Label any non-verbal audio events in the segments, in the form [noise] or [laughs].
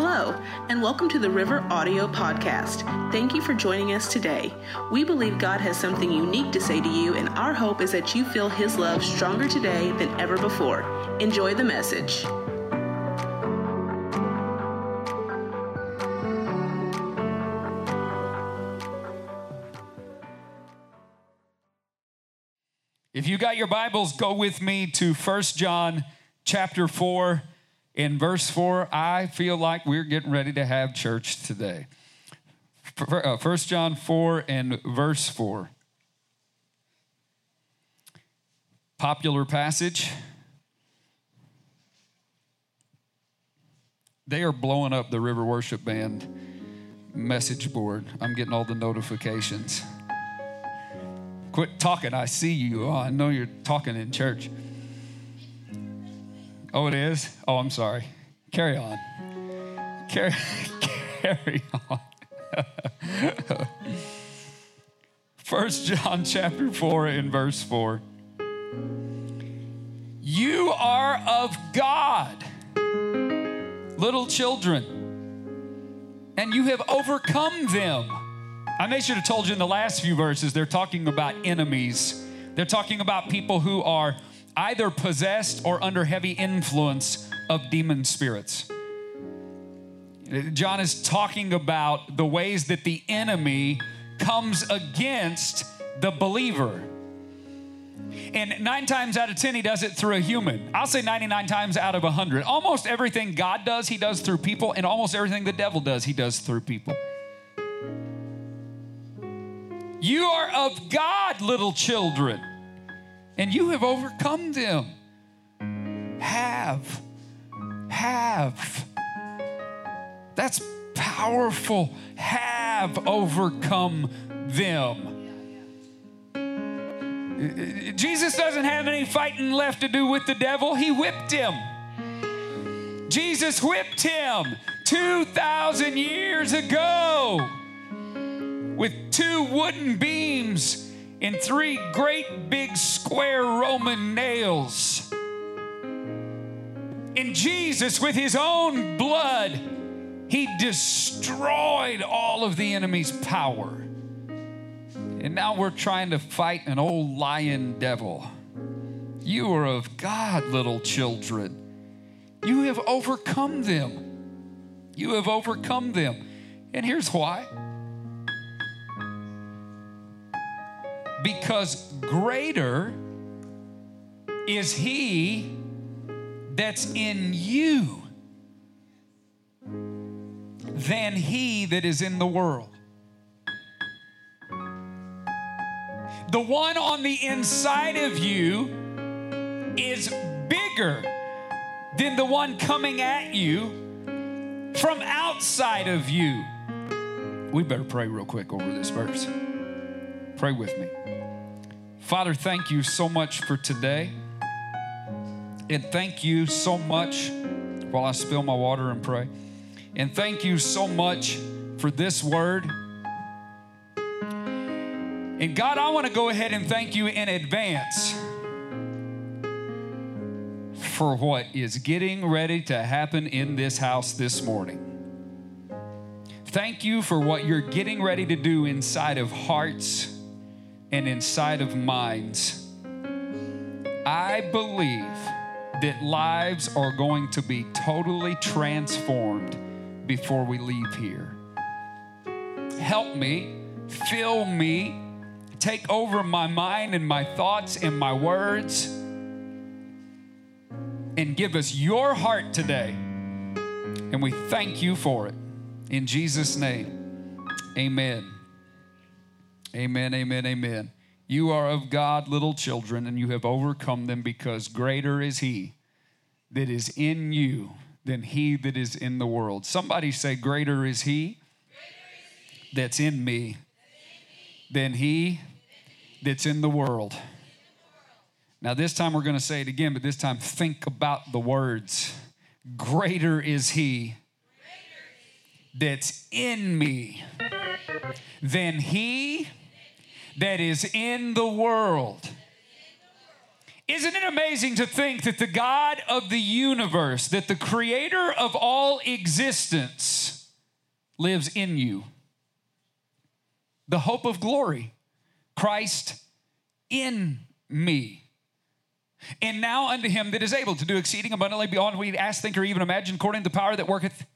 Hello, and welcome to the River Audio Podcast. Thank you for joining us today. We believe God has something unique to say to you, and our hope is that you feel His love stronger today than ever before. Enjoy the message. If you got your Bibles, go with me to 1 John chapter 4. In verse 4, I feel like we're getting ready to have church today. 1 uh, John 4 and verse 4. Popular passage. They are blowing up the River Worship Band message board. I'm getting all the notifications. Quit talking. I see you. Oh, I know you're talking in church. Oh, it is? Oh, I'm sorry. Carry on. Carry, [laughs] carry on. [laughs] First John chapter 4 and verse 4. You are of God, little children, and you have overcome them I may should have told you in the last few verses, they're talking about enemies. They're talking about people who are either possessed or under heavy influence of demon spirits. John is talking about the ways that the enemy comes against the believer. And nine times out of 10, he does it through a human. I'll say 99 times out of 100. Almost everything God does, he does through people, and almost everything the devil does, he does through people. You are of God, little children, and you have overcome them. Have. Have. That's powerful. Have overcome them. Jesus doesn't have any fighting left to do with the devil. He whipped him. Jesus whipped him 2,000 years ago with two wooden beams and three great big square Roman nails. And Jesus, with his own blood, he destroyed all of the enemy's power. And now we're trying to fight an old lion devil. You are of God, little children. You have overcome them. You have overcome them. And here's why because greater is he that's in you than he that is in the world. The one on the inside of you is bigger than the one coming at you from outside of you. We better pray real quick over this verse. Pray with me. Father, thank you so much for today. And thank you so much while I spill my water and pray. And thank you so much for this word. And God, I want to go ahead and thank you in advance for what is getting ready to happen in this house this morning. Thank you for what you're getting ready to do inside of hearts and inside of minds. I believe that lives are going to be totally transformed before we leave here. Help me, fill me, take over my mind and my thoughts and my words, and give us your heart today. And we thank you for it. In Jesus' name, amen. Amen, amen, amen. You are of God, little children, and you have overcome them because greater is He that is in you than He that is in the world. Somebody say, Greater is He that's in me than He that's in the world. Now, this time we're going to say it again, but this time think about the words. Greater is He that's in me than He that is in the world. Isn't it amazing to think that the God of the universe, that the creator of all existence, lives in you? The hope of glory, Christ in me. And now unto him that is able to do exceeding abundantly beyond what we ask, think, or even imagine, according to the power that worketh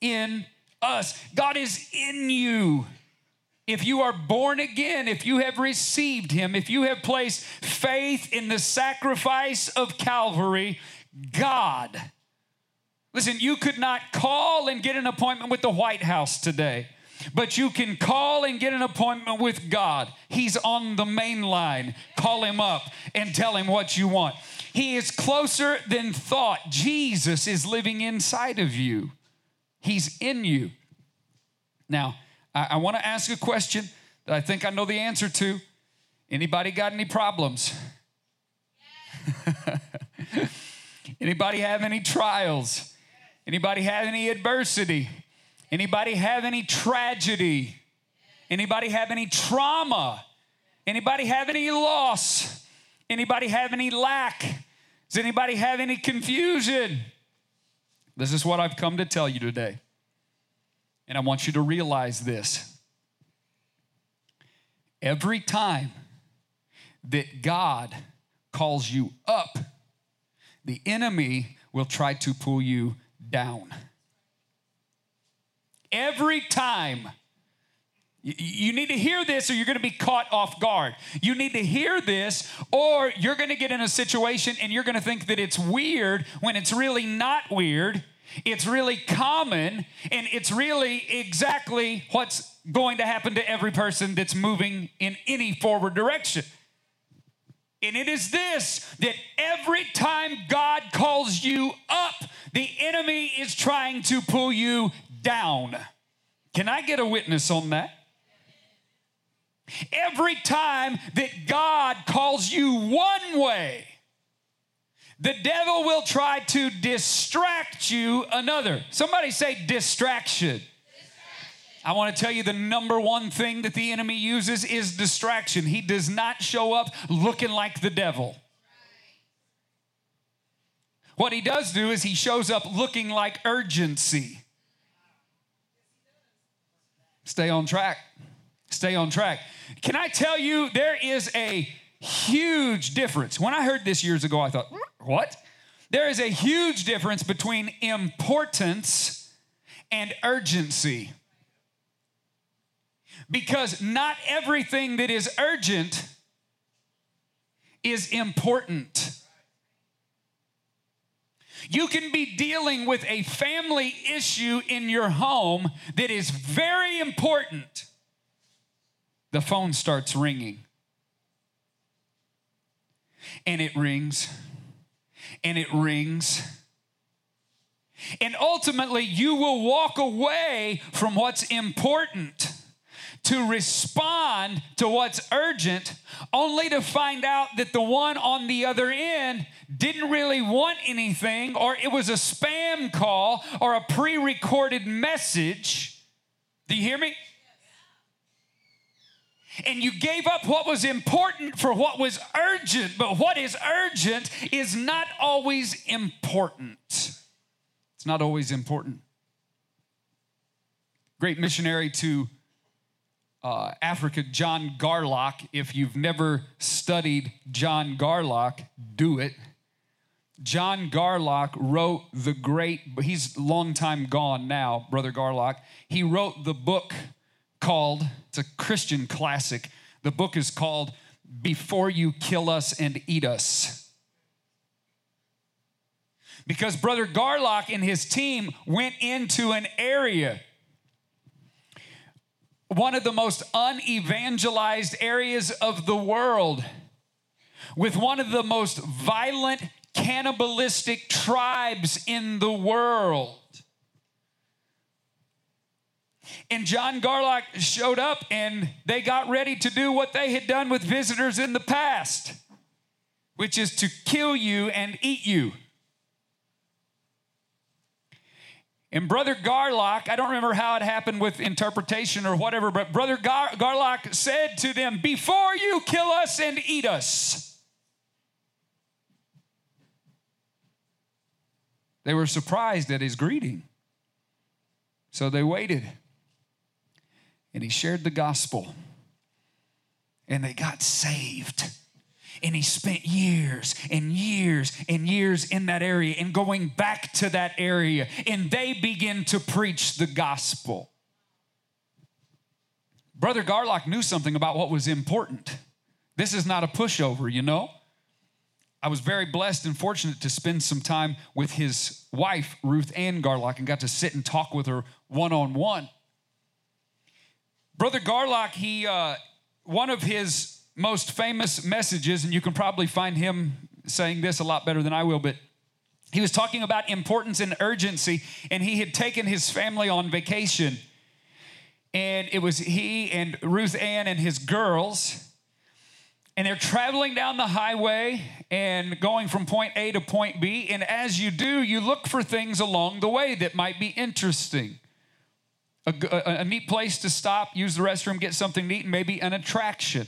in us. God is in you if you are born again, if you have received Him, if you have placed faith in the sacrifice of Calvary, God. Listen, you could not call and get an appointment with the White House today, but you can call and get an appointment with God. He's on the main line. Call Him up and tell Him what you want. He is closer than thought. Jesus is living inside of you, He's in you. Now, I, I want to ask a question that I think I know the answer to. Anybody got any problems? [laughs] Anybody have any trials? Anybody have any adversity? Anybody have any tragedy? Anybody have any trauma? Anybody have any loss? Anybody have any lack? Does anybody have any confusion? This is what I've come to tell you today. And I want you to realize this. Every time that God calls you up, the enemy will try to pull you down. Every time. You need to hear this or you're going to be caught off guard. You need to hear this or you're going to get in a situation and you're going to think that it's weird when it's really not weird it's really common, and it's really exactly what's going to happen to every person that's moving in any forward direction. And it is this that every time God calls you up, the enemy is trying to pull you down. Can I get a witness on that? Every time that God calls you one way, the devil will try to distract you another. Somebody say distraction. I want to tell you the number one thing that the enemy uses is distraction. He does not show up looking like the devil. What he does do is he shows up looking like urgency. Stay on track. Stay on track. Can I tell you, there is a huge difference. When I heard this years ago, I thought, what? There is a huge difference between importance and urgency. Because not everything that is urgent is important. You can be dealing with a family issue in your home that is very important. The phone starts ringing and it rings and it rings. And ultimately, you will walk away from what's important to respond to what's urgent, only to find out that the one on the other end didn't really want anything, or it was a spam call or a pre recorded message. Do you hear me? And you gave up what was important for what was urgent. But what is urgent is not always important. It's not always important. Great missionary to uh, Africa, John Garlock. If you've never studied John Garlock, do it. John Garlock wrote the great, he's long time gone now, Brother Garlock. He wrote the book called, it's a Christian classic. The book is called Before You Kill Us and Eat Us. Because Brother Garlock and his team went into an area, one of the most unevangelized areas of the world, with one of the most violent cannibalistic tribes in the world and John Garlock showed up and they got ready to do what they had done with visitors in the past, which is to kill you and eat you. And Brother Garlock, I don't remember how it happened with interpretation or whatever, but Brother Gar- Garlock said to them, Before you kill us and eat us. They were surprised at his greeting. So they waited. And he shared the gospel. And they got saved. And he spent years and years and years in that area and going back to that area. And they begin to preach the gospel. Brother Garlock knew something about what was important. This is not a pushover, you know? I was very blessed and fortunate to spend some time with his wife, Ruth Ann Garlock, and got to sit and talk with her one on one. Brother Garlock, he, uh, one of his most famous messages, and you can probably find him saying this a lot better than I will, but he was talking about importance and urgency, and he had taken his family on vacation. And it was he and Ruth Ann and his girls and they're traveling down the highway and going from point A to point B. And as you do, you look for things along the way that might be interesting. A, a, a neat place to stop, use the restroom, get something neat, and maybe an attraction.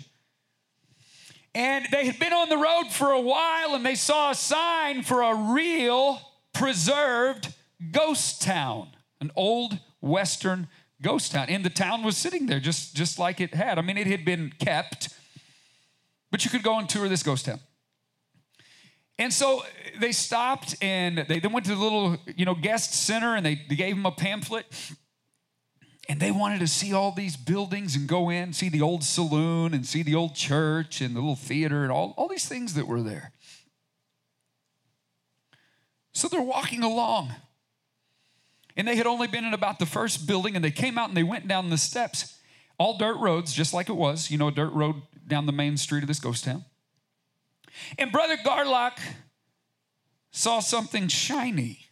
And they had been on the road for a while and they saw a sign for a real preserved ghost town, an old Western ghost town. And the town was sitting there just, just like it had. I mean, it had been kept but you could go and tour this ghost town. And so they stopped and they then went to the little, you know, guest center and they, they gave them a pamphlet. And they wanted to see all these buildings and go in, see the old saloon and see the old church and the little theater and all, all these things that were there. So they're walking along. And they had only been in about the first building and they came out and they went down the steps. All dirt roads, just like it was, you know, a dirt road down the main street of this ghost town. And Brother Garlock saw something shiny.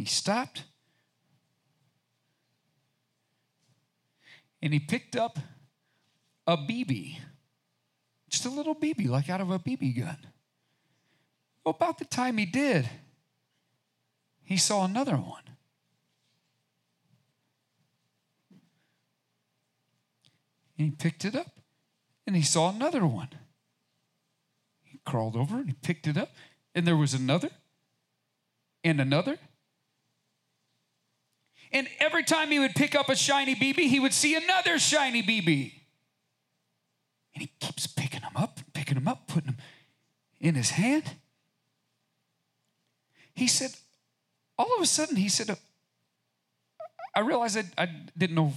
He stopped and he picked up a BB, just a little BB, like out of a BB gun. Well, about the time he did, he saw another one. And he picked it up and he saw another one. He crawled over and he picked it up, and there was another and another. And every time he would pick up a shiny BB, he would see another shiny BB. And he keeps picking them up, picking them up, putting them in his hand. He said, all of a sudden, he said, uh, I realized I, I didn't know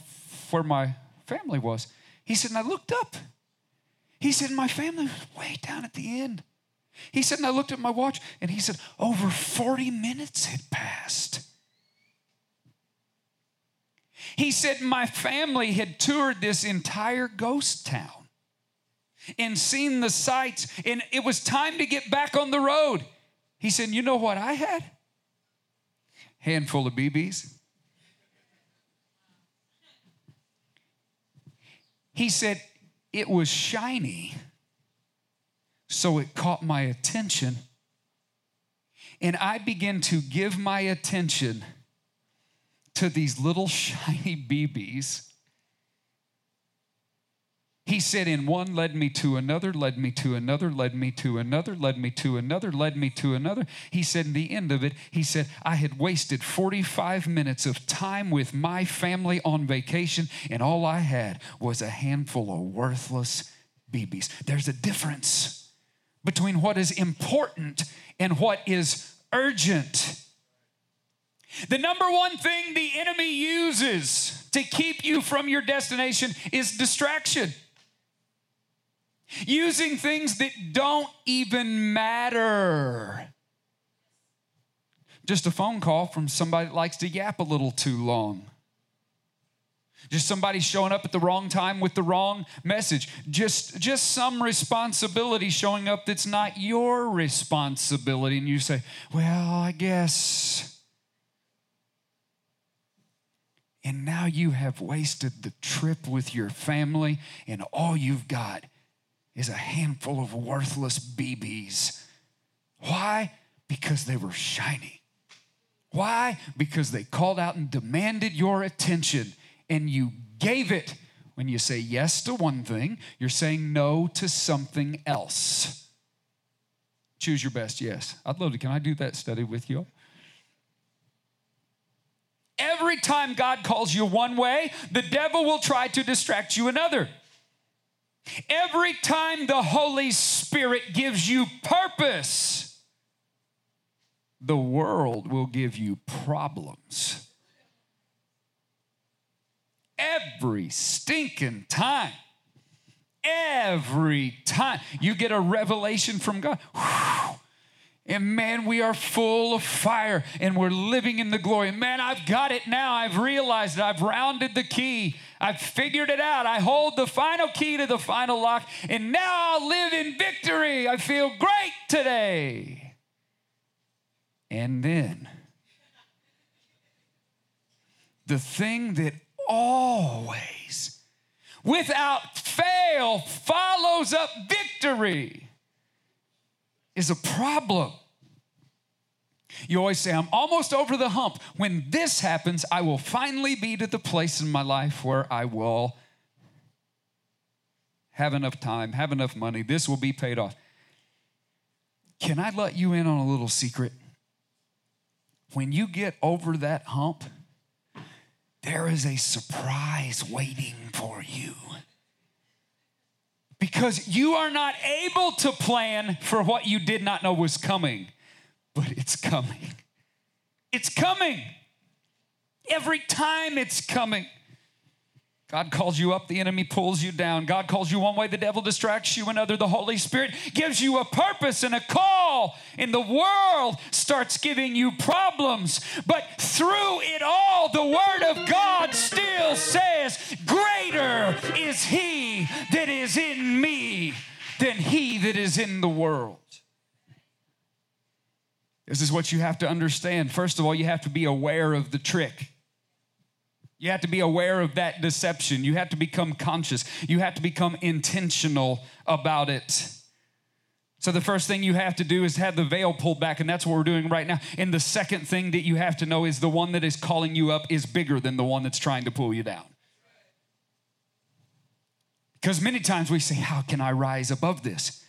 where my family was. He said, and I looked up. He said, my family was way down at the end. He said, and I looked at my watch, and he said, over 40 minutes had passed. He said, my family had toured this entire ghost town and seen the sights, and it was time to get back on the road. He said, you know what I had? Handful of BBs. He said, It was shiny, so it caught my attention. And I began to give my attention to these little [laughs] shiny BBs he said, in one led me to another, led me to another, led me to another, led me to another, led me to another. He said, in the end of it, he said, I had wasted 45 minutes of time with my family on vacation, and all I had was a handful of worthless BBs. There's a difference between what is important and what is urgent. The number one thing the enemy uses to keep you from your destination is distraction using things that don't even matter. Just a phone call from somebody that likes to yap a little too long. Just somebody showing up at the wrong time with the wrong message. Just, just some responsibility showing up that's not your responsibility. And you say, Well, I guess. And now you have wasted the trip with your family, and all you've got is a handful of worthless BBs. Why? Because they were shiny. Why? Because they called out and demanded your attention and you gave it When you say yes to one thing, you're saying no to something else. Choose your best yes. I'd love to. Can I do that study with you? Every time God calls you one way, the devil will try to distract you another. Every time the Holy Spirit gives you purpose, the world will give you problems. Every stinking time. Every time you get a revelation from God. Whew, and man, we are full of fire and we're living in the glory. Man, I've got it now. I've realized it. I've rounded the key. I've figured it out. I hold the final key to the final lock, and now I'll live in victory. I feel great today. And then, the thing that always, without fail, follows up victory is a problem. You always say, I'm almost over the hump. When this happens, I will finally be to the place in my life where I will have enough time, have enough money. This will be paid off. Can I let you in on a little secret? When you get over that hump, there is a surprise waiting for you because you are not able to plan for what you did not know was coming, but it's coming. It's coming. Every time it's coming. God calls you up, the enemy pulls you down. God calls you one way, the devil distracts you another. The Holy Spirit gives you a purpose and a call, and the world starts giving you problems. But through it all, the Word of God still says, Greater is He that is in me than He that is in the world. This is what you have to understand. First of all, you have to be aware of the trick. You have to be aware of that deception. You have to become conscious. You have to become intentional about it. So, the first thing you have to do is have the veil pulled back, and that's what we're doing right now. And the second thing that you have to know is the one that is calling you up is bigger than the one that's trying to pull you down. Because many times we say, How can I rise above this?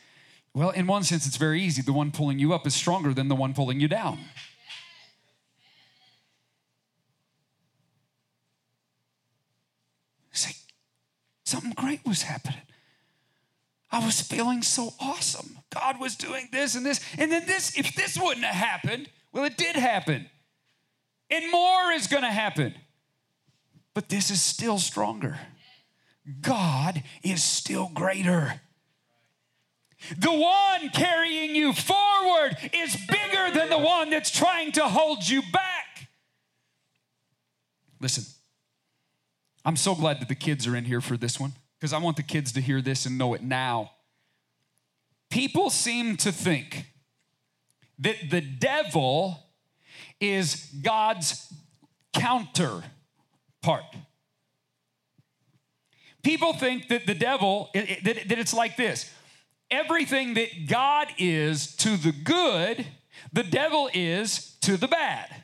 Well, in one sense, it's very easy. The one pulling you up is stronger than the one pulling you down. Say, something great was happening. I was feeling so awesome. God was doing this and this. And then this, if this wouldn't have happened, well, it did happen. And more is going to happen. But this is still stronger. God is still greater. The one carrying you forward is bigger than the one that's trying to hold you back. Listen, I'm so glad that the kids are in here for this one because I want the kids to hear this and know it now. People seem to think that the devil is God's counterpart. People think that the devil, that it's like this everything that God is to the good, the devil is to the bad.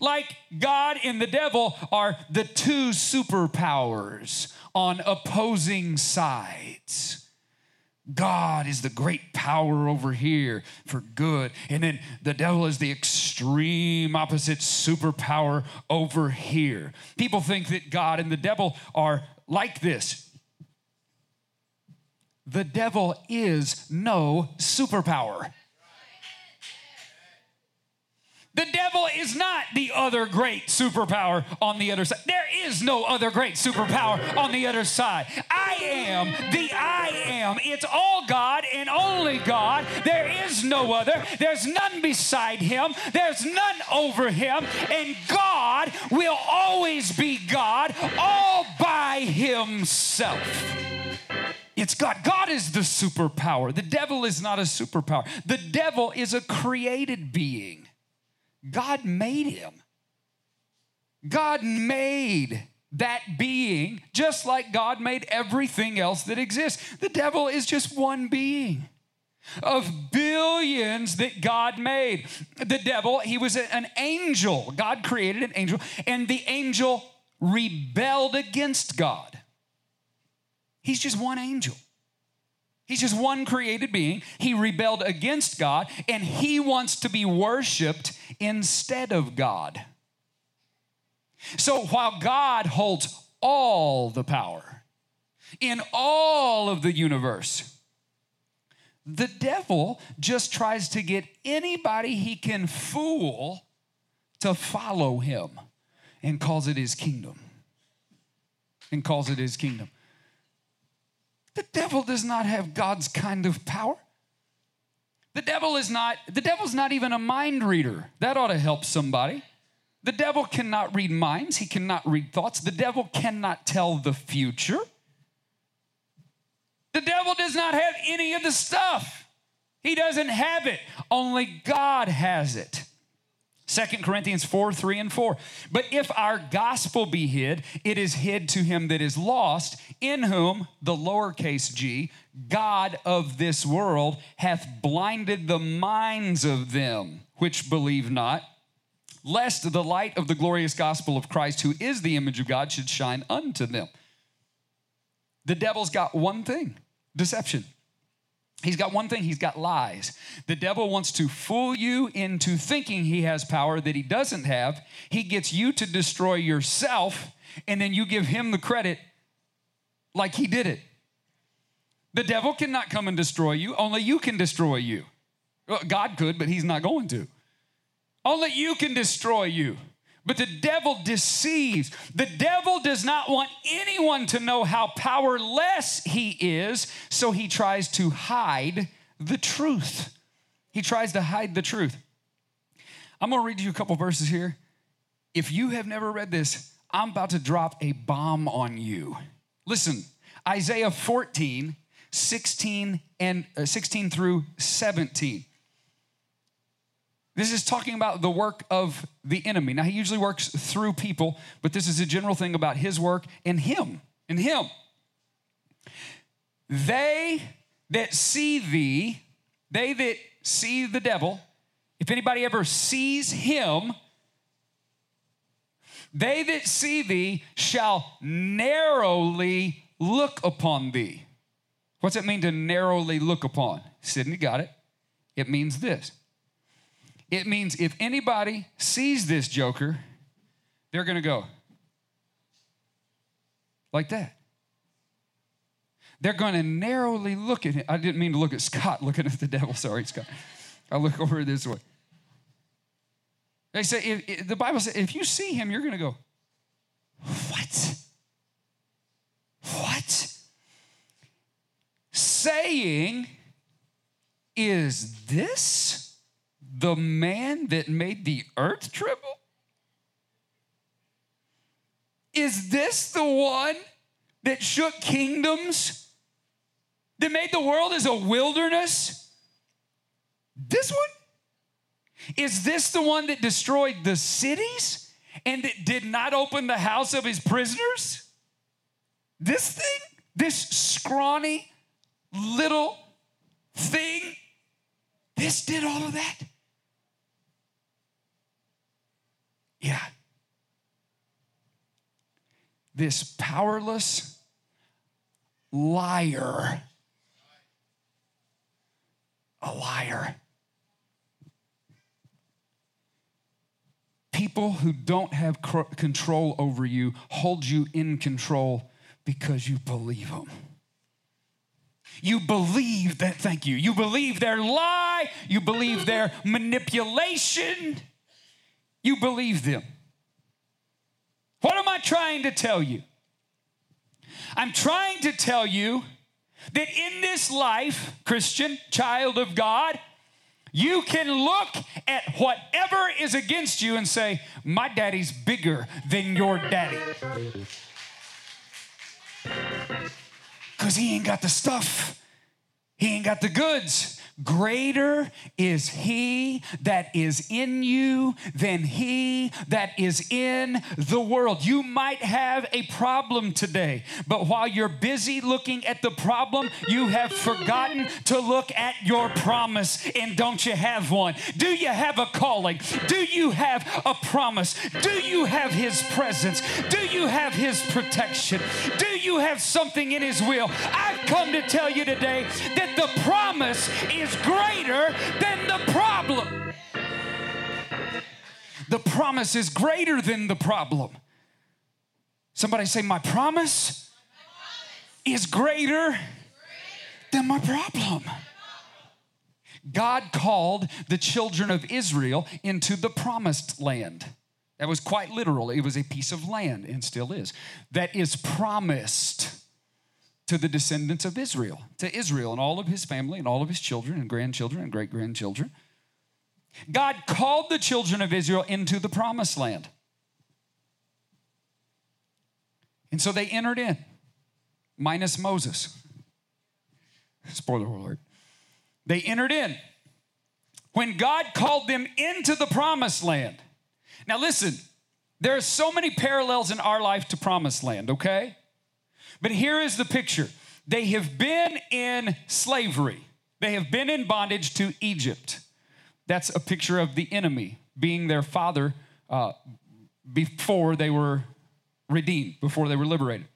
Like God and the devil are the two superpowers on opposing sides. God is the great power over here for good. And then the devil is the extreme opposite superpower over here. People think that God and the devil are like this. The devil is no superpower. The devil is not the other great superpower on the other side. There is no other great superpower on the other side. I am the I am. It's all God and only God. There is no other. There's none beside him. There's none over him. And God will always be God all by himself. It's God. God is the superpower. The devil is not a superpower. The devil is a created being. God made him. God made that being just like God made everything else that exists. The devil is just one being of billions that God made. The devil, he was an angel. God created an angel, and the angel rebelled against God. He's just one angel. He's just one created being. He rebelled against God and he wants to be worshiped instead of God. So while God holds all the power in all of the universe, the devil just tries to get anybody he can fool to follow him and calls it his kingdom. And calls it his kingdom. The devil does not have God's kind of power. The devil is not, the devil's not even a mind reader. That ought to help somebody. The devil cannot read minds, he cannot read thoughts. The devil cannot tell the future. The devil does not have any of the stuff. He doesn't have it. Only God has it. Second Corinthians 4 3 and 4. But if our gospel be hid, it is hid to him that is lost, in whom, the lowercase g, God of this world hath blinded the minds of them which believe not, lest the light of the glorious gospel of Christ, who is the image of God, should shine unto them. The devil's got one thing deception. He's got one thing, he's got lies. The devil wants to fool you into thinking he has power that he doesn't have. He gets you to destroy yourself, and then you give him the credit like he did it. The devil cannot come and destroy you, only you can destroy you. God could, but he's not going to. Only you can destroy you. But the devil deceives. The devil does not want anyone to know how powerless he is, so he tries to hide the truth. He tries to hide the truth. I'm to read you a couple verses here. If you have never read this, I'm about to drop a bomb on you. Listen, Isaiah 14, 16 and uh, 16 through 17. This is talking about the work of the enemy. Now, he usually works through people, but this is a general thing about his work and him, and him. They that see thee, they that see the devil, if anybody ever sees him, they that see thee shall narrowly look upon thee. What's it mean to narrowly look upon? Sydney got it. It means this it means if anybody sees this joker, they're going to go like that. They're going to narrowly look at him. I didn't mean to look at Scott looking at the devil. [laughs] Sorry, Scott. I look over this way. They say, if, if, the Bible says, if you see him, you're going to go, what? What? Saying, is this the man that made the earth tremble? Is this the one that shook kingdoms, that made the world as a wilderness? This one? Is this the one that destroyed the cities and that did not open the house of his prisoners? This thing? This scrawny little thing? This did all of that? Yeah. This powerless liar. A liar. People who don't have control over you hold you in control because you believe them. You believe that, thank you. You believe their lie, you believe their manipulation. You believe them. What am I trying to tell you? I'm trying to tell you that in this life, Christian, child of God, you can look at whatever is against you and say, My daddy's bigger than your daddy. Because he ain't got the stuff, he ain't got the goods, Greater is he that is in you than he that is in the world. You might have a problem today, but while you're busy looking at the problem, you have forgotten to look at your promise. And don't you have one? Do you have a calling? Do you have a promise? Do you have his presence? Do you have his protection? Do you have something in his will? I've come to tell you today that promise is greater than the problem. The promise is greater than the problem. Somebody say, My promise is greater than my problem. God called the children of Israel into the promised land. That was quite literal. It was a piece of land and still is that is promised to the descendants of Israel, to Israel and all of his family and all of his children and grandchildren and great grandchildren. God called the children of Israel into the promised land. And so they entered in, minus Moses. Spoiler alert. They entered in. When God called them into the promised land. Now, listen, there are so many parallels in our life to promised land, okay? But here is the picture they have been in slavery, they have been in bondage to Egypt. That's a picture of the enemy being their father uh, before they were redeemed, before they were liberated.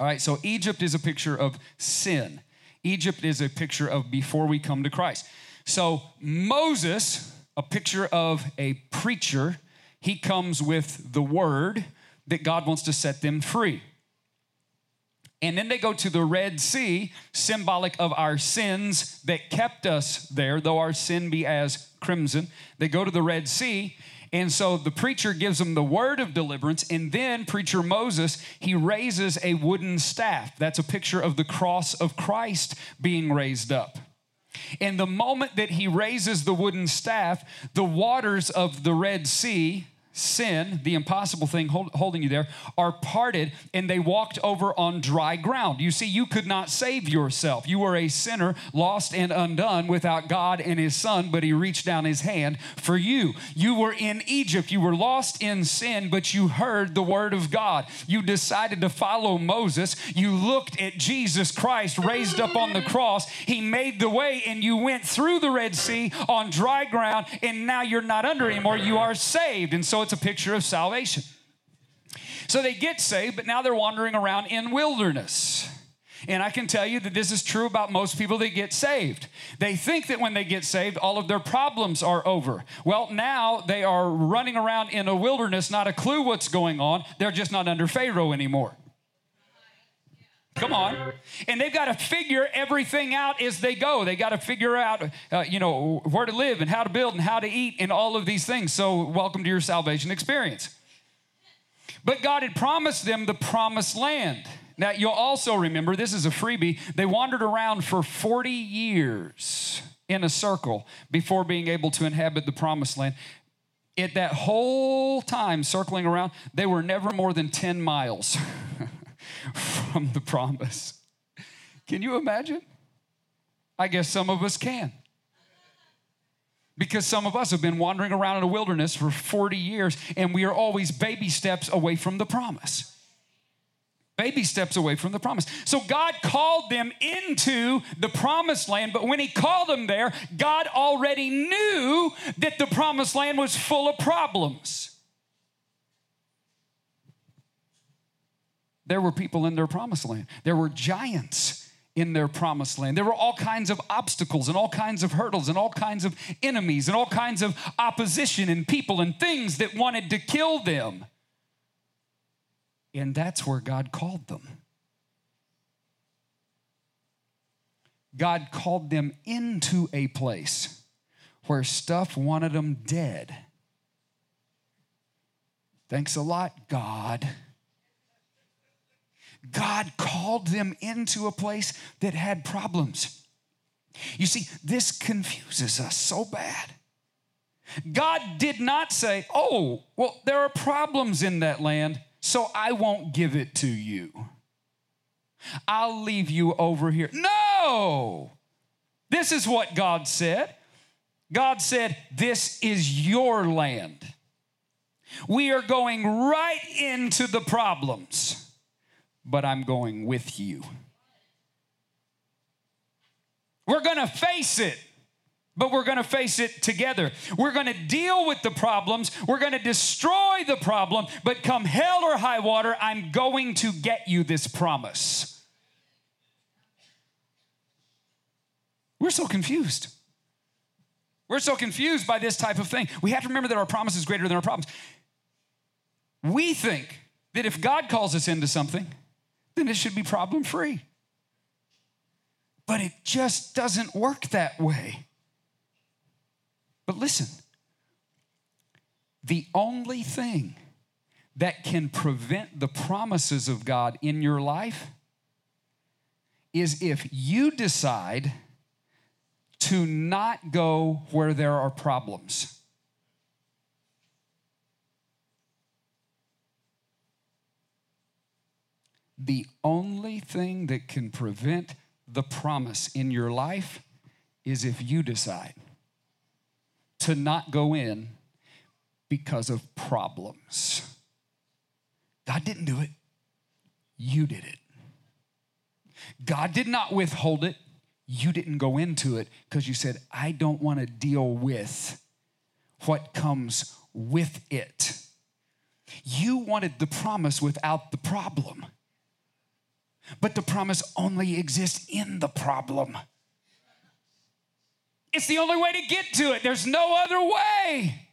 All right, so Egypt is a picture of sin. Egypt is a picture of before we come to Christ. So Moses, a picture of a preacher, he comes with the word that God wants to set them free. And then they go to the Red Sea, symbolic of our sins that kept us there, though our sin be as crimson. They go to the Red Sea. And so the preacher gives them the word of deliverance. And then preacher Moses, he raises a wooden staff. That's a picture of the cross of Christ being raised up. And the moment that he raises the wooden staff, the waters of the Red Sea, sin, the impossible thing hold, holding you there, are parted and they walked over on dry ground. You see, you could not save yourself. You were a sinner, lost and undone without God and His Son, but He reached down His hand for you. You were in Egypt. You were lost in sin, but you heard the Word of God. You decided to follow Moses. You looked at Jesus Christ raised up on the cross. He made the way and you went through the Red Sea on dry ground, and now you're not under anymore. You are saved. And so it's a picture of salvation. So they get saved, but now they're wandering around in wilderness. And I can tell you that this is true about most people that get saved. They think that when they get saved, all of their problems are over. Well, now they are running around in a wilderness, not a clue what's going on. They're just not under Pharaoh anymore. Come on. And they've got to figure everything out as they go. They got to figure out, uh, you know, where to live and how to build and how to eat and all of these things. So, welcome to your salvation experience. But God had promised them the promised land. Now, you'll also remember this is a freebie. They wandered around for 40 years in a circle before being able to inhabit the promised land. At that whole time circling around, they were never more than 10 miles. [laughs] from the promise. Can you imagine? I guess some of us can. Because some of us have been wandering around in a wilderness for 40 years and we are always baby steps away from the promise. Baby steps away from the promise. So God called them into the promised land, but when He called them there, God already knew that the promised land was full of problems. There were people in their promised land. There were giants in their promised land. There were all kinds of obstacles and all kinds of hurdles and all kinds of enemies and all kinds of opposition and people and things that wanted to kill them. And that's where God called them. God called them into a place where stuff wanted them dead. Thanks a lot, God. God called them into a place that had problems. You see, this confuses us so bad. God did not say, Oh, well, there are problems in that land, so I won't give it to you. I'll leave you over here. No! This is what God said. God said, This is your land. We are going right into the problems, but I'm going with you. We're gonna face it, but we're gonna face it together. We're gonna deal with the problems, we're gonna destroy the problem, but come hell or high water, I'm going to get you this promise. We're so confused. We're so confused by this type of thing. We have to remember that our promise is greater than our problems. We think that if God calls us into something, then it should be problem free. But it just doesn't work that way. But listen, the only thing that can prevent the promises of God in your life is if you decide to not go where there are problems. The only thing that can prevent the promise in your life is if you decide to not go in because of problems. God didn't do it, you did it. God did not withhold it, you didn't go into it because you said, I don't want to deal with what comes with it. You wanted the promise without the problem. But the promise only exists in the problem. It's the only way to get to it. There's no other way.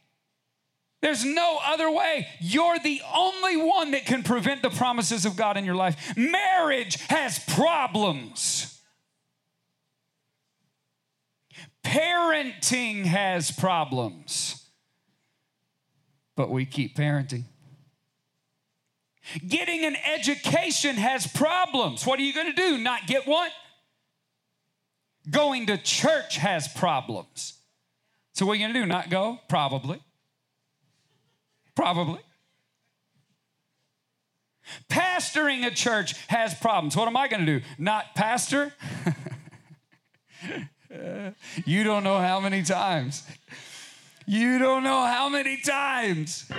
There's no other way. You're the only one that can prevent the promises of God in your life. Marriage has problems. Parenting has problems. But we keep parenting. Getting an education has problems. What are you going to do? Not get one? Going to church has problems. So, what are you going to do? Not go? Probably. Probably. Pastoring a church has problems. What am I going to do? Not pastor? [laughs] you don't know how many times. You don't know how many times.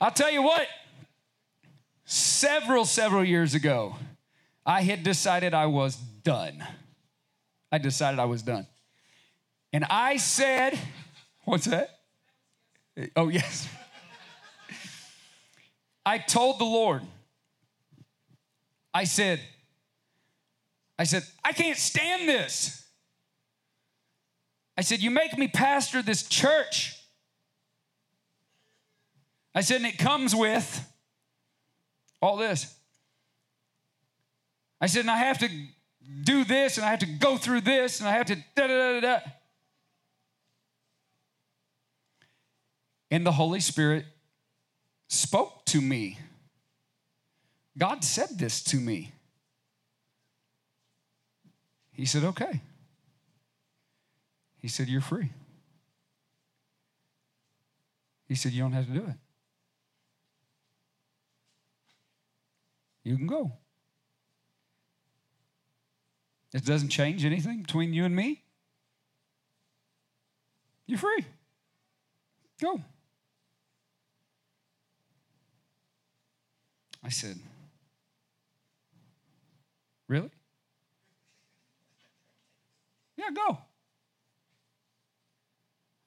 I'll tell you what, several, several years ago, I had decided I was done. I decided I was done. And I said, What's that? Oh, yes. I told the Lord, I said, I said, I can't stand this. I said, You make me pastor this church. I said, and it comes with all this. I said, and I have to do this, and I have to go through this, and I have to da da da da. And the Holy Spirit spoke to me. God said this to me. He said, okay. He said, you're free. He said, you don't have to do it. You can go. It doesn't change anything between you and me. You're free. Go. I said, Really? Yeah, go.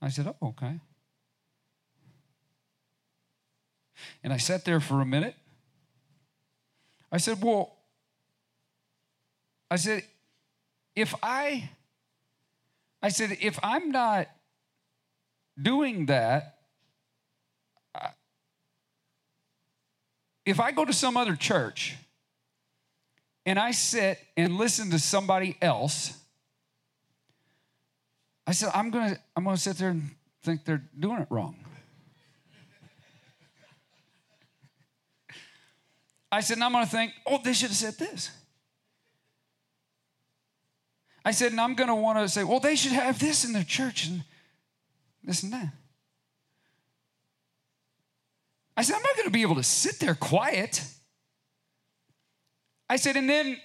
I said, Oh, okay. And I sat there for a minute I said, Well, I said, if I, I said, if I'm not doing that, if I go to some other church and I sit and listen to somebody else, I said, I'm gonna, I'm gonna sit there and think they're doing it wrong. I said, and I'm going to think, oh, they should have said this. I said, and I'm going to want to say, well, they should have this in their church and this and that. I said, I'm not going to be able to sit there quiet. I said, and then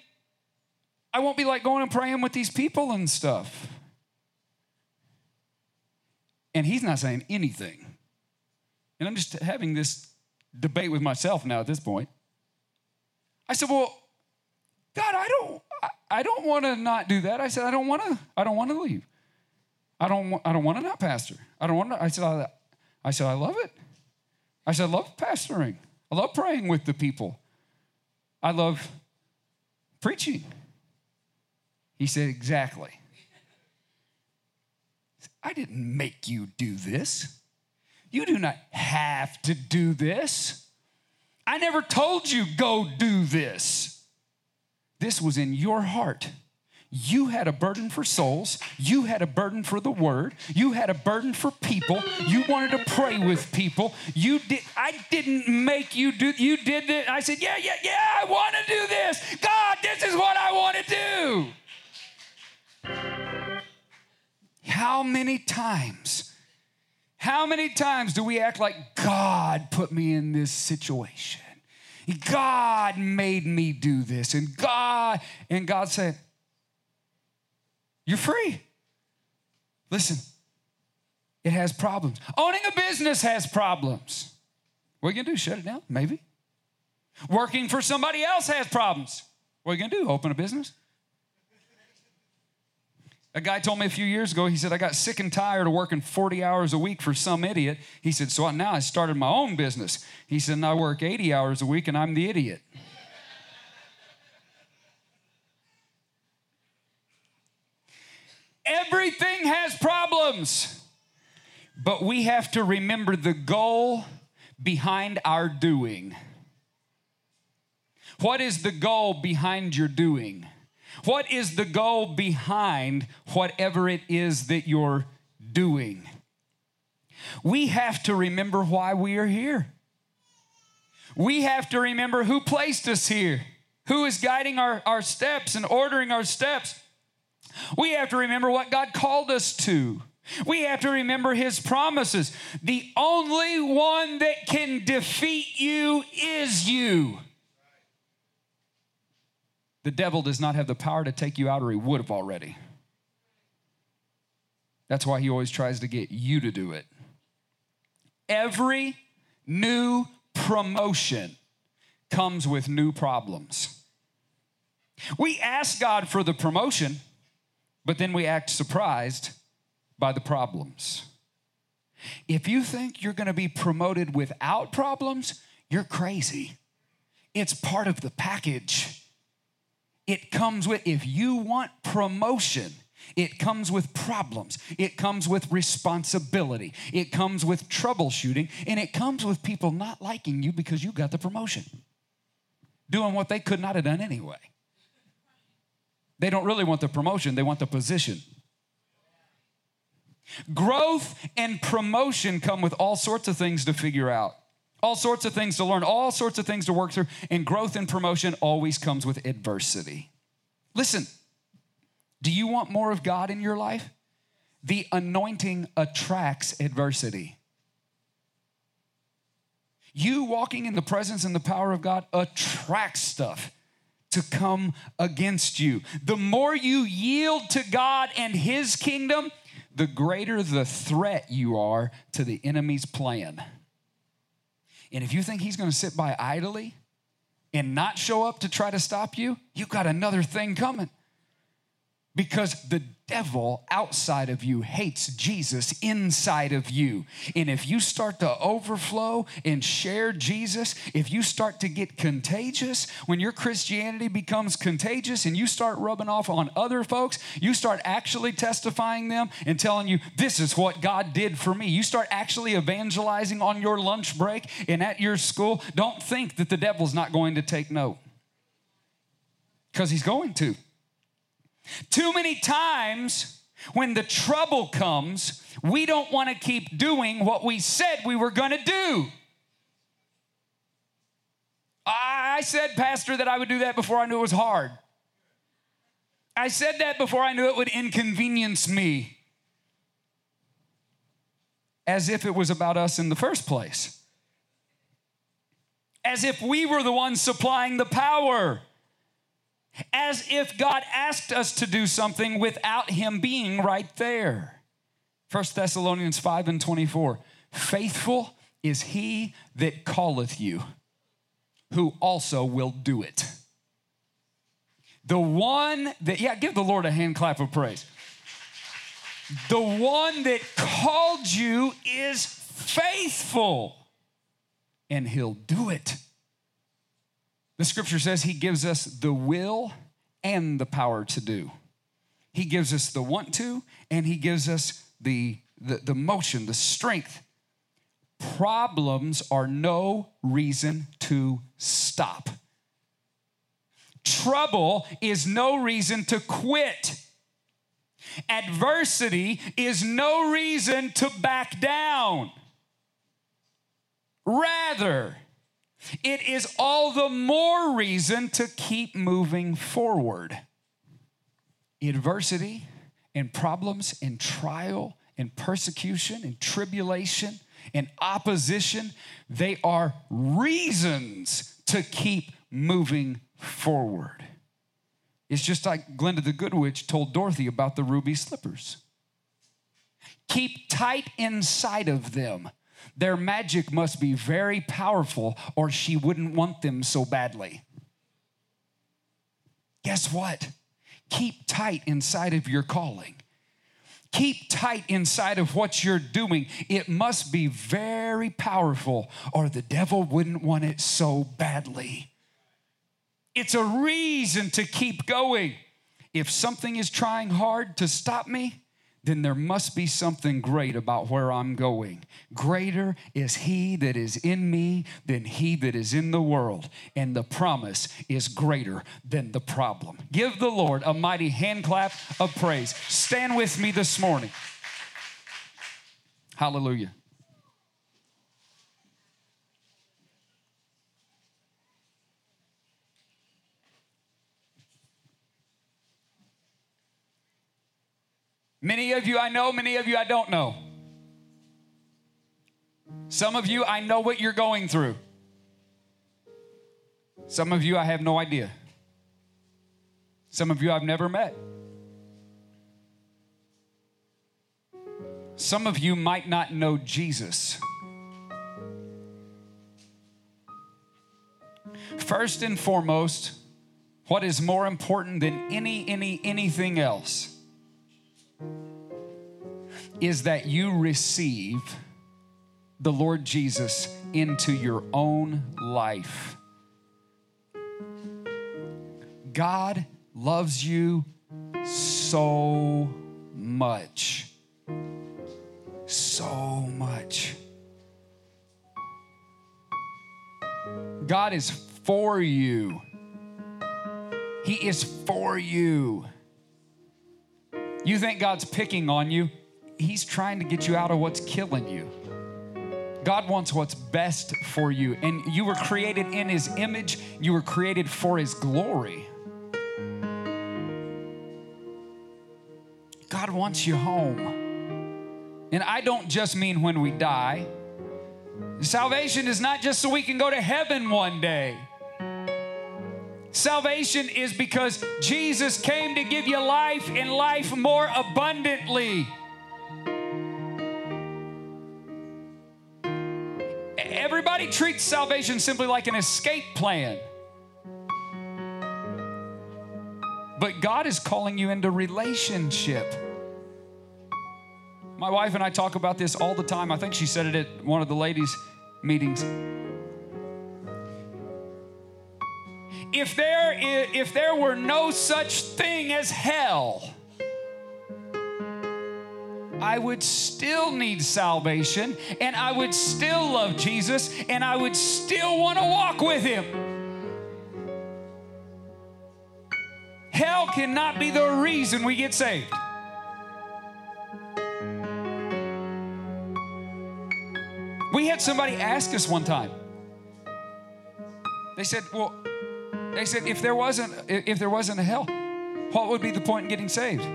I won't be like going and praying with these people and stuff. And he's not saying anything. And I'm just having this debate with myself now at this point. I said, Well, God, I don't, I don't want to not do that. I said, I don't want to, I don't want to leave. I don't, I don't want to not pastor. I don't want to, I said, I, I said, I love it. I said, I love pastoring. I love praying with the people. I love preaching. He said, Exactly. I didn't make you do this. You do not have to do this. I never told you, go do this. This was in your heart. You had a burden for souls. You had a burden for the word. You had a burden for people. You wanted to pray with people. You did I didn't make you do you did it. I said, "Yeah, yeah, yeah, I want to do this. God, this is what I want to do." How many times how many times do we act like God put me in this situation? God made me do this and God and God said, you're free. Listen, it has problems. Owning a business has problems. What are you gonna do? Shut it down? Maybe. Working for somebody else has problems. What are you gonna do? Open a business? A guy told me a few years ago, he said, I got sick and tired of working 40 hours a week for some idiot. He said, So now I started my own business. He said, I work 80 hours a week and I'm the idiot. Everything has problems, but we have to remember the goal behind our doing. What is the goal behind your doing? What is the goal behind whatever it is that you're doing? We have to remember why we are here. We have to remember who placed us here, who is guiding our, our steps and ordering our steps. We have to remember what God called us to. We have to remember his promises. The only one that can defeat you is you. The devil does not have the power to take you out, or he would have already. That's why he always tries to get you to do it. Every new promotion comes with new problems. We ask God for the promotion, but then we act surprised by the problems. If you think you're going to be promoted without problems, you're crazy. It's part of the package. It comes with, if you want promotion, it comes with problems. It comes with responsibility. It comes with troubleshooting. And it comes with people not liking you because you got the promotion, doing what they could not have done anyway. They don't really want the promotion, they want the position. Growth and promotion come with all sorts of things to figure out all sorts of things to learn, all sorts of things to work through, and growth and promotion always comes with adversity. Listen, do you want more of God in your life? The anointing attracts adversity. You walking in the presence and the power of God attracts stuff to come against you. The more you yield to God and His kingdom, the greater the threat you are to the enemy's plan. And if you think he's going to sit by idly and not show up to try to stop you, you've got another thing coming. Because the devil outside of you hates Jesus inside of you. And if you start to overflow and share Jesus, if you start to get contagious, when your Christianity becomes contagious and you start rubbing off on other folks, you start actually testifying them and telling you, this is what God did for me. You start actually evangelizing on your lunch break and at your school. Don't think that the devil's not going to take note because he's going to. Too many times when the trouble comes, we don't want to keep doing what we said we were going to do. I said, Pastor, that I would do that before I knew it was hard. I said that before I knew it would inconvenience me, as if it was about us in the first place, as if we were the ones supplying the power. As if God asked us to do something without Him being right there. 1 Thessalonians 5 and 24. Faithful is He that calleth you, who also will do it. The one that, yeah, give the Lord a hand clap of praise. The one that called you is faithful, and He'll do it. The scripture says he gives us the will and the power to do. He gives us the want to, and he gives us the, the, the motion, the strength. Problems are no reason to stop. Trouble is no reason to quit. Adversity is no reason to back down. Rather, it is all the more reason to keep moving forward. Adversity and problems and trial and persecution and tribulation and opposition, they are reasons to keep moving forward. It's just like Glenda the Good Witch told Dorothy about the ruby slippers. Keep tight inside of them their magic must be very powerful, or she wouldn't want them so badly. Guess what? Keep tight inside of your calling. Keep tight inside of what you're doing. It must be very powerful, or the devil wouldn't want it so badly. It's a reason to keep going. If something is trying hard to stop me, then there must be something great about where I'm going. Greater is He that is in me than He that is in the world. And the promise is greater than the problem. Give the Lord a mighty hand clap of praise. Stand with me this morning. Hallelujah. Many of you I know, many of you I don't know. Some of you I know what you're going through. Some of you I have no idea. Some of you I've never met. Some of you might not know Jesus. First and foremost, what is more important than any, any, anything else is that you receive the Lord Jesus into your own life. God loves you so much. So much. God is for you. He is for you. You think God's picking on you? He's trying to get you out of what's killing you. God wants what's best for you. And you were created in His image, you were created for His glory. God wants you home. And I don't just mean when we die. Salvation is not just so we can go to heaven one day. Salvation is because Jesus came to give you life and life more abundantly. Everybody treats salvation simply like an escape plan. But God is calling you into relationship. My wife and I talk about this all the time. I think she said it at one of the ladies' meetings. If there, if there were no such thing as hell, I would still need salvation and I would still love Jesus and I would still want to walk with Him. Hell cannot be the reason we get saved. We had somebody ask us one time. They said, "Well, they said if there wasn't if there wasn't a hell, what would be the point in getting saved?"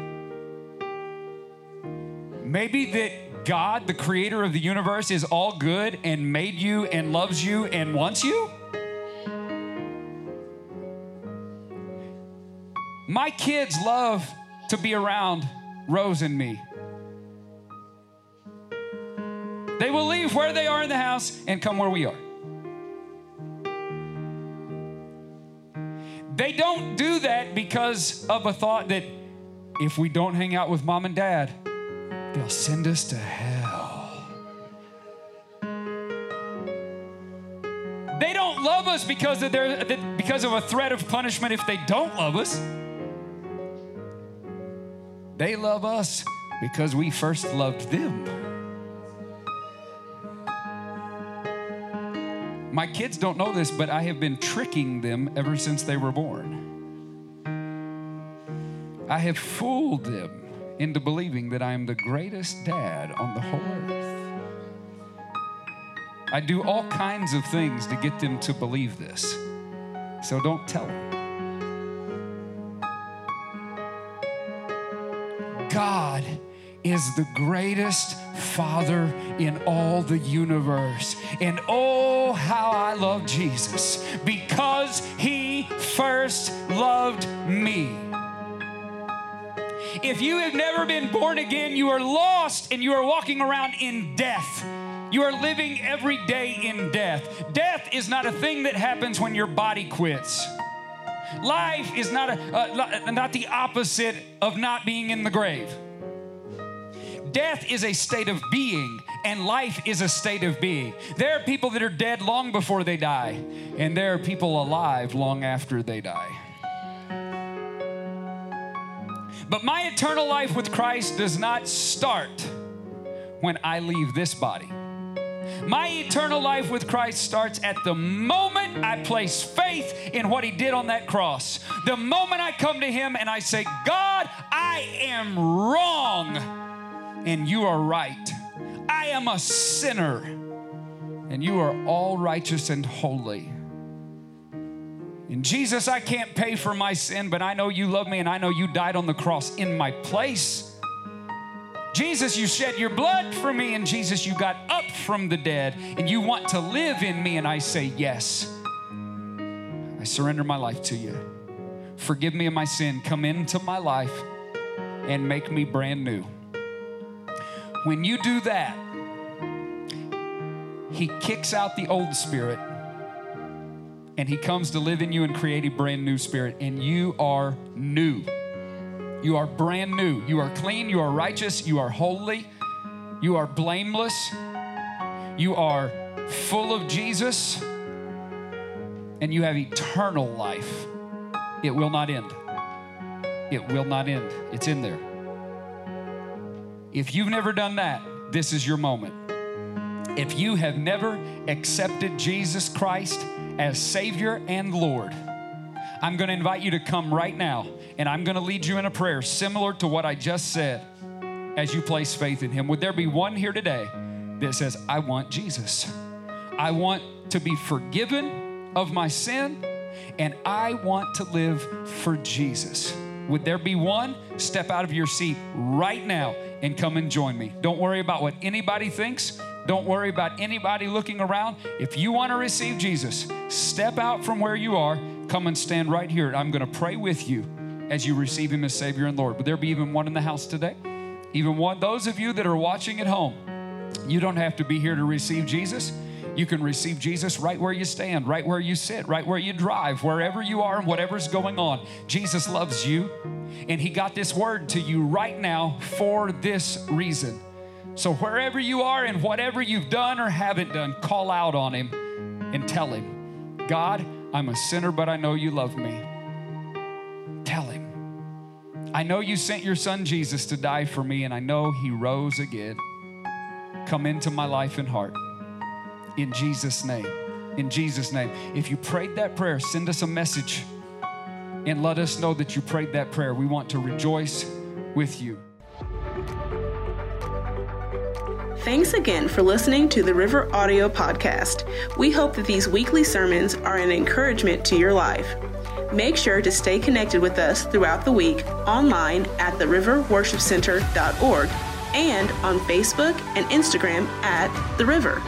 Maybe that God, the creator of the universe, is all good and made you and loves you and wants you? My kids love to be around Rose and me. They will leave where they are in the house and come where we are. They don't do that because of a thought that if we don't hang out with mom and dad, they'll send us to hell. They don't love us because of, their, because of a threat of punishment if they don't love us. They love us because we first loved them. My kids don't know this, but I have been tricking them ever since they were born. I have fooled them into believing that I am the greatest dad on the whole earth. I do all kinds of things to get them to believe this. So don't tell them. God is the greatest Father in all the universe. And oh, how I love Jesus because He first loved me. If you have never been born again, you are lost and you are walking around in death. You are living every day in death. Death is not a thing that happens when your body quits. Life is not, a, uh, not the opposite of not being in the grave. Death is a state of being, and life is a state of being. There are people that are dead long before they die, and there are people alive long after they die. But my eternal life with Christ does not start when I leave this body. My eternal life with Christ starts at the moment I place faith in what He did on that cross. The moment I come to Him and I say, God, I am wrong and you are right. I am a sinner and you are all righteous and holy. And Jesus, I can't pay for my sin, but I know you love me and I know you died on the cross in my place. Jesus, you shed your blood for me, and Jesus, you got up from the dead, and you want to live in me. And I say, Yes. I surrender my life to you. Forgive me of my sin. Come into my life and make me brand new. When you do that, He kicks out the old spirit and He comes to live in you and create a brand new spirit, and you are new. You are brand new. You are clean. You are righteous. You are holy. You are blameless. You are full of Jesus. And you have eternal life. It will not end. It will not end. It's in there. If you've never done that, this is your moment. If you have never accepted Jesus Christ as Savior and Lord, I'm going to invite you to come right now and I'm going to lead you in a prayer similar to what I just said as you place faith in Him. Would there be one here today that says, I want Jesus? I want to be forgiven of my sin and I want to live for Jesus. Would there be one? Step out of your seat right now and come and join me. Don't worry about what anybody thinks. Don't worry about anybody looking around. If you want to receive Jesus, step out from where you are, come and stand right here. I'm going to pray with you as you receive Him as Savior and Lord. Would there be even one in the house today? Even one? Those of you that are watching at home, you don't have to be here to receive Jesus. You can receive Jesus right where you stand, right where you sit, right where you drive, wherever you are and whatever's going on. Jesus loves you, and He got this word to you right now for this reason. So, wherever you are and whatever you've done or haven't done, call out on Him and tell Him, God, I'm a sinner, but I know you love me. Tell Him, I know you sent your Son Jesus to die for me, and I know He rose again. Come into my life and heart. In Jesus' name. In Jesus' name. If you prayed that prayer, send us a message and let us know that you prayed that prayer. We want to rejoice with you. Thanks again for listening to the River Audio Podcast. We hope that these weekly sermons are an encouragement to your life. Make sure to stay connected with us throughout the week online at theriverworshipcenter.org and on Facebook and Instagram at The River.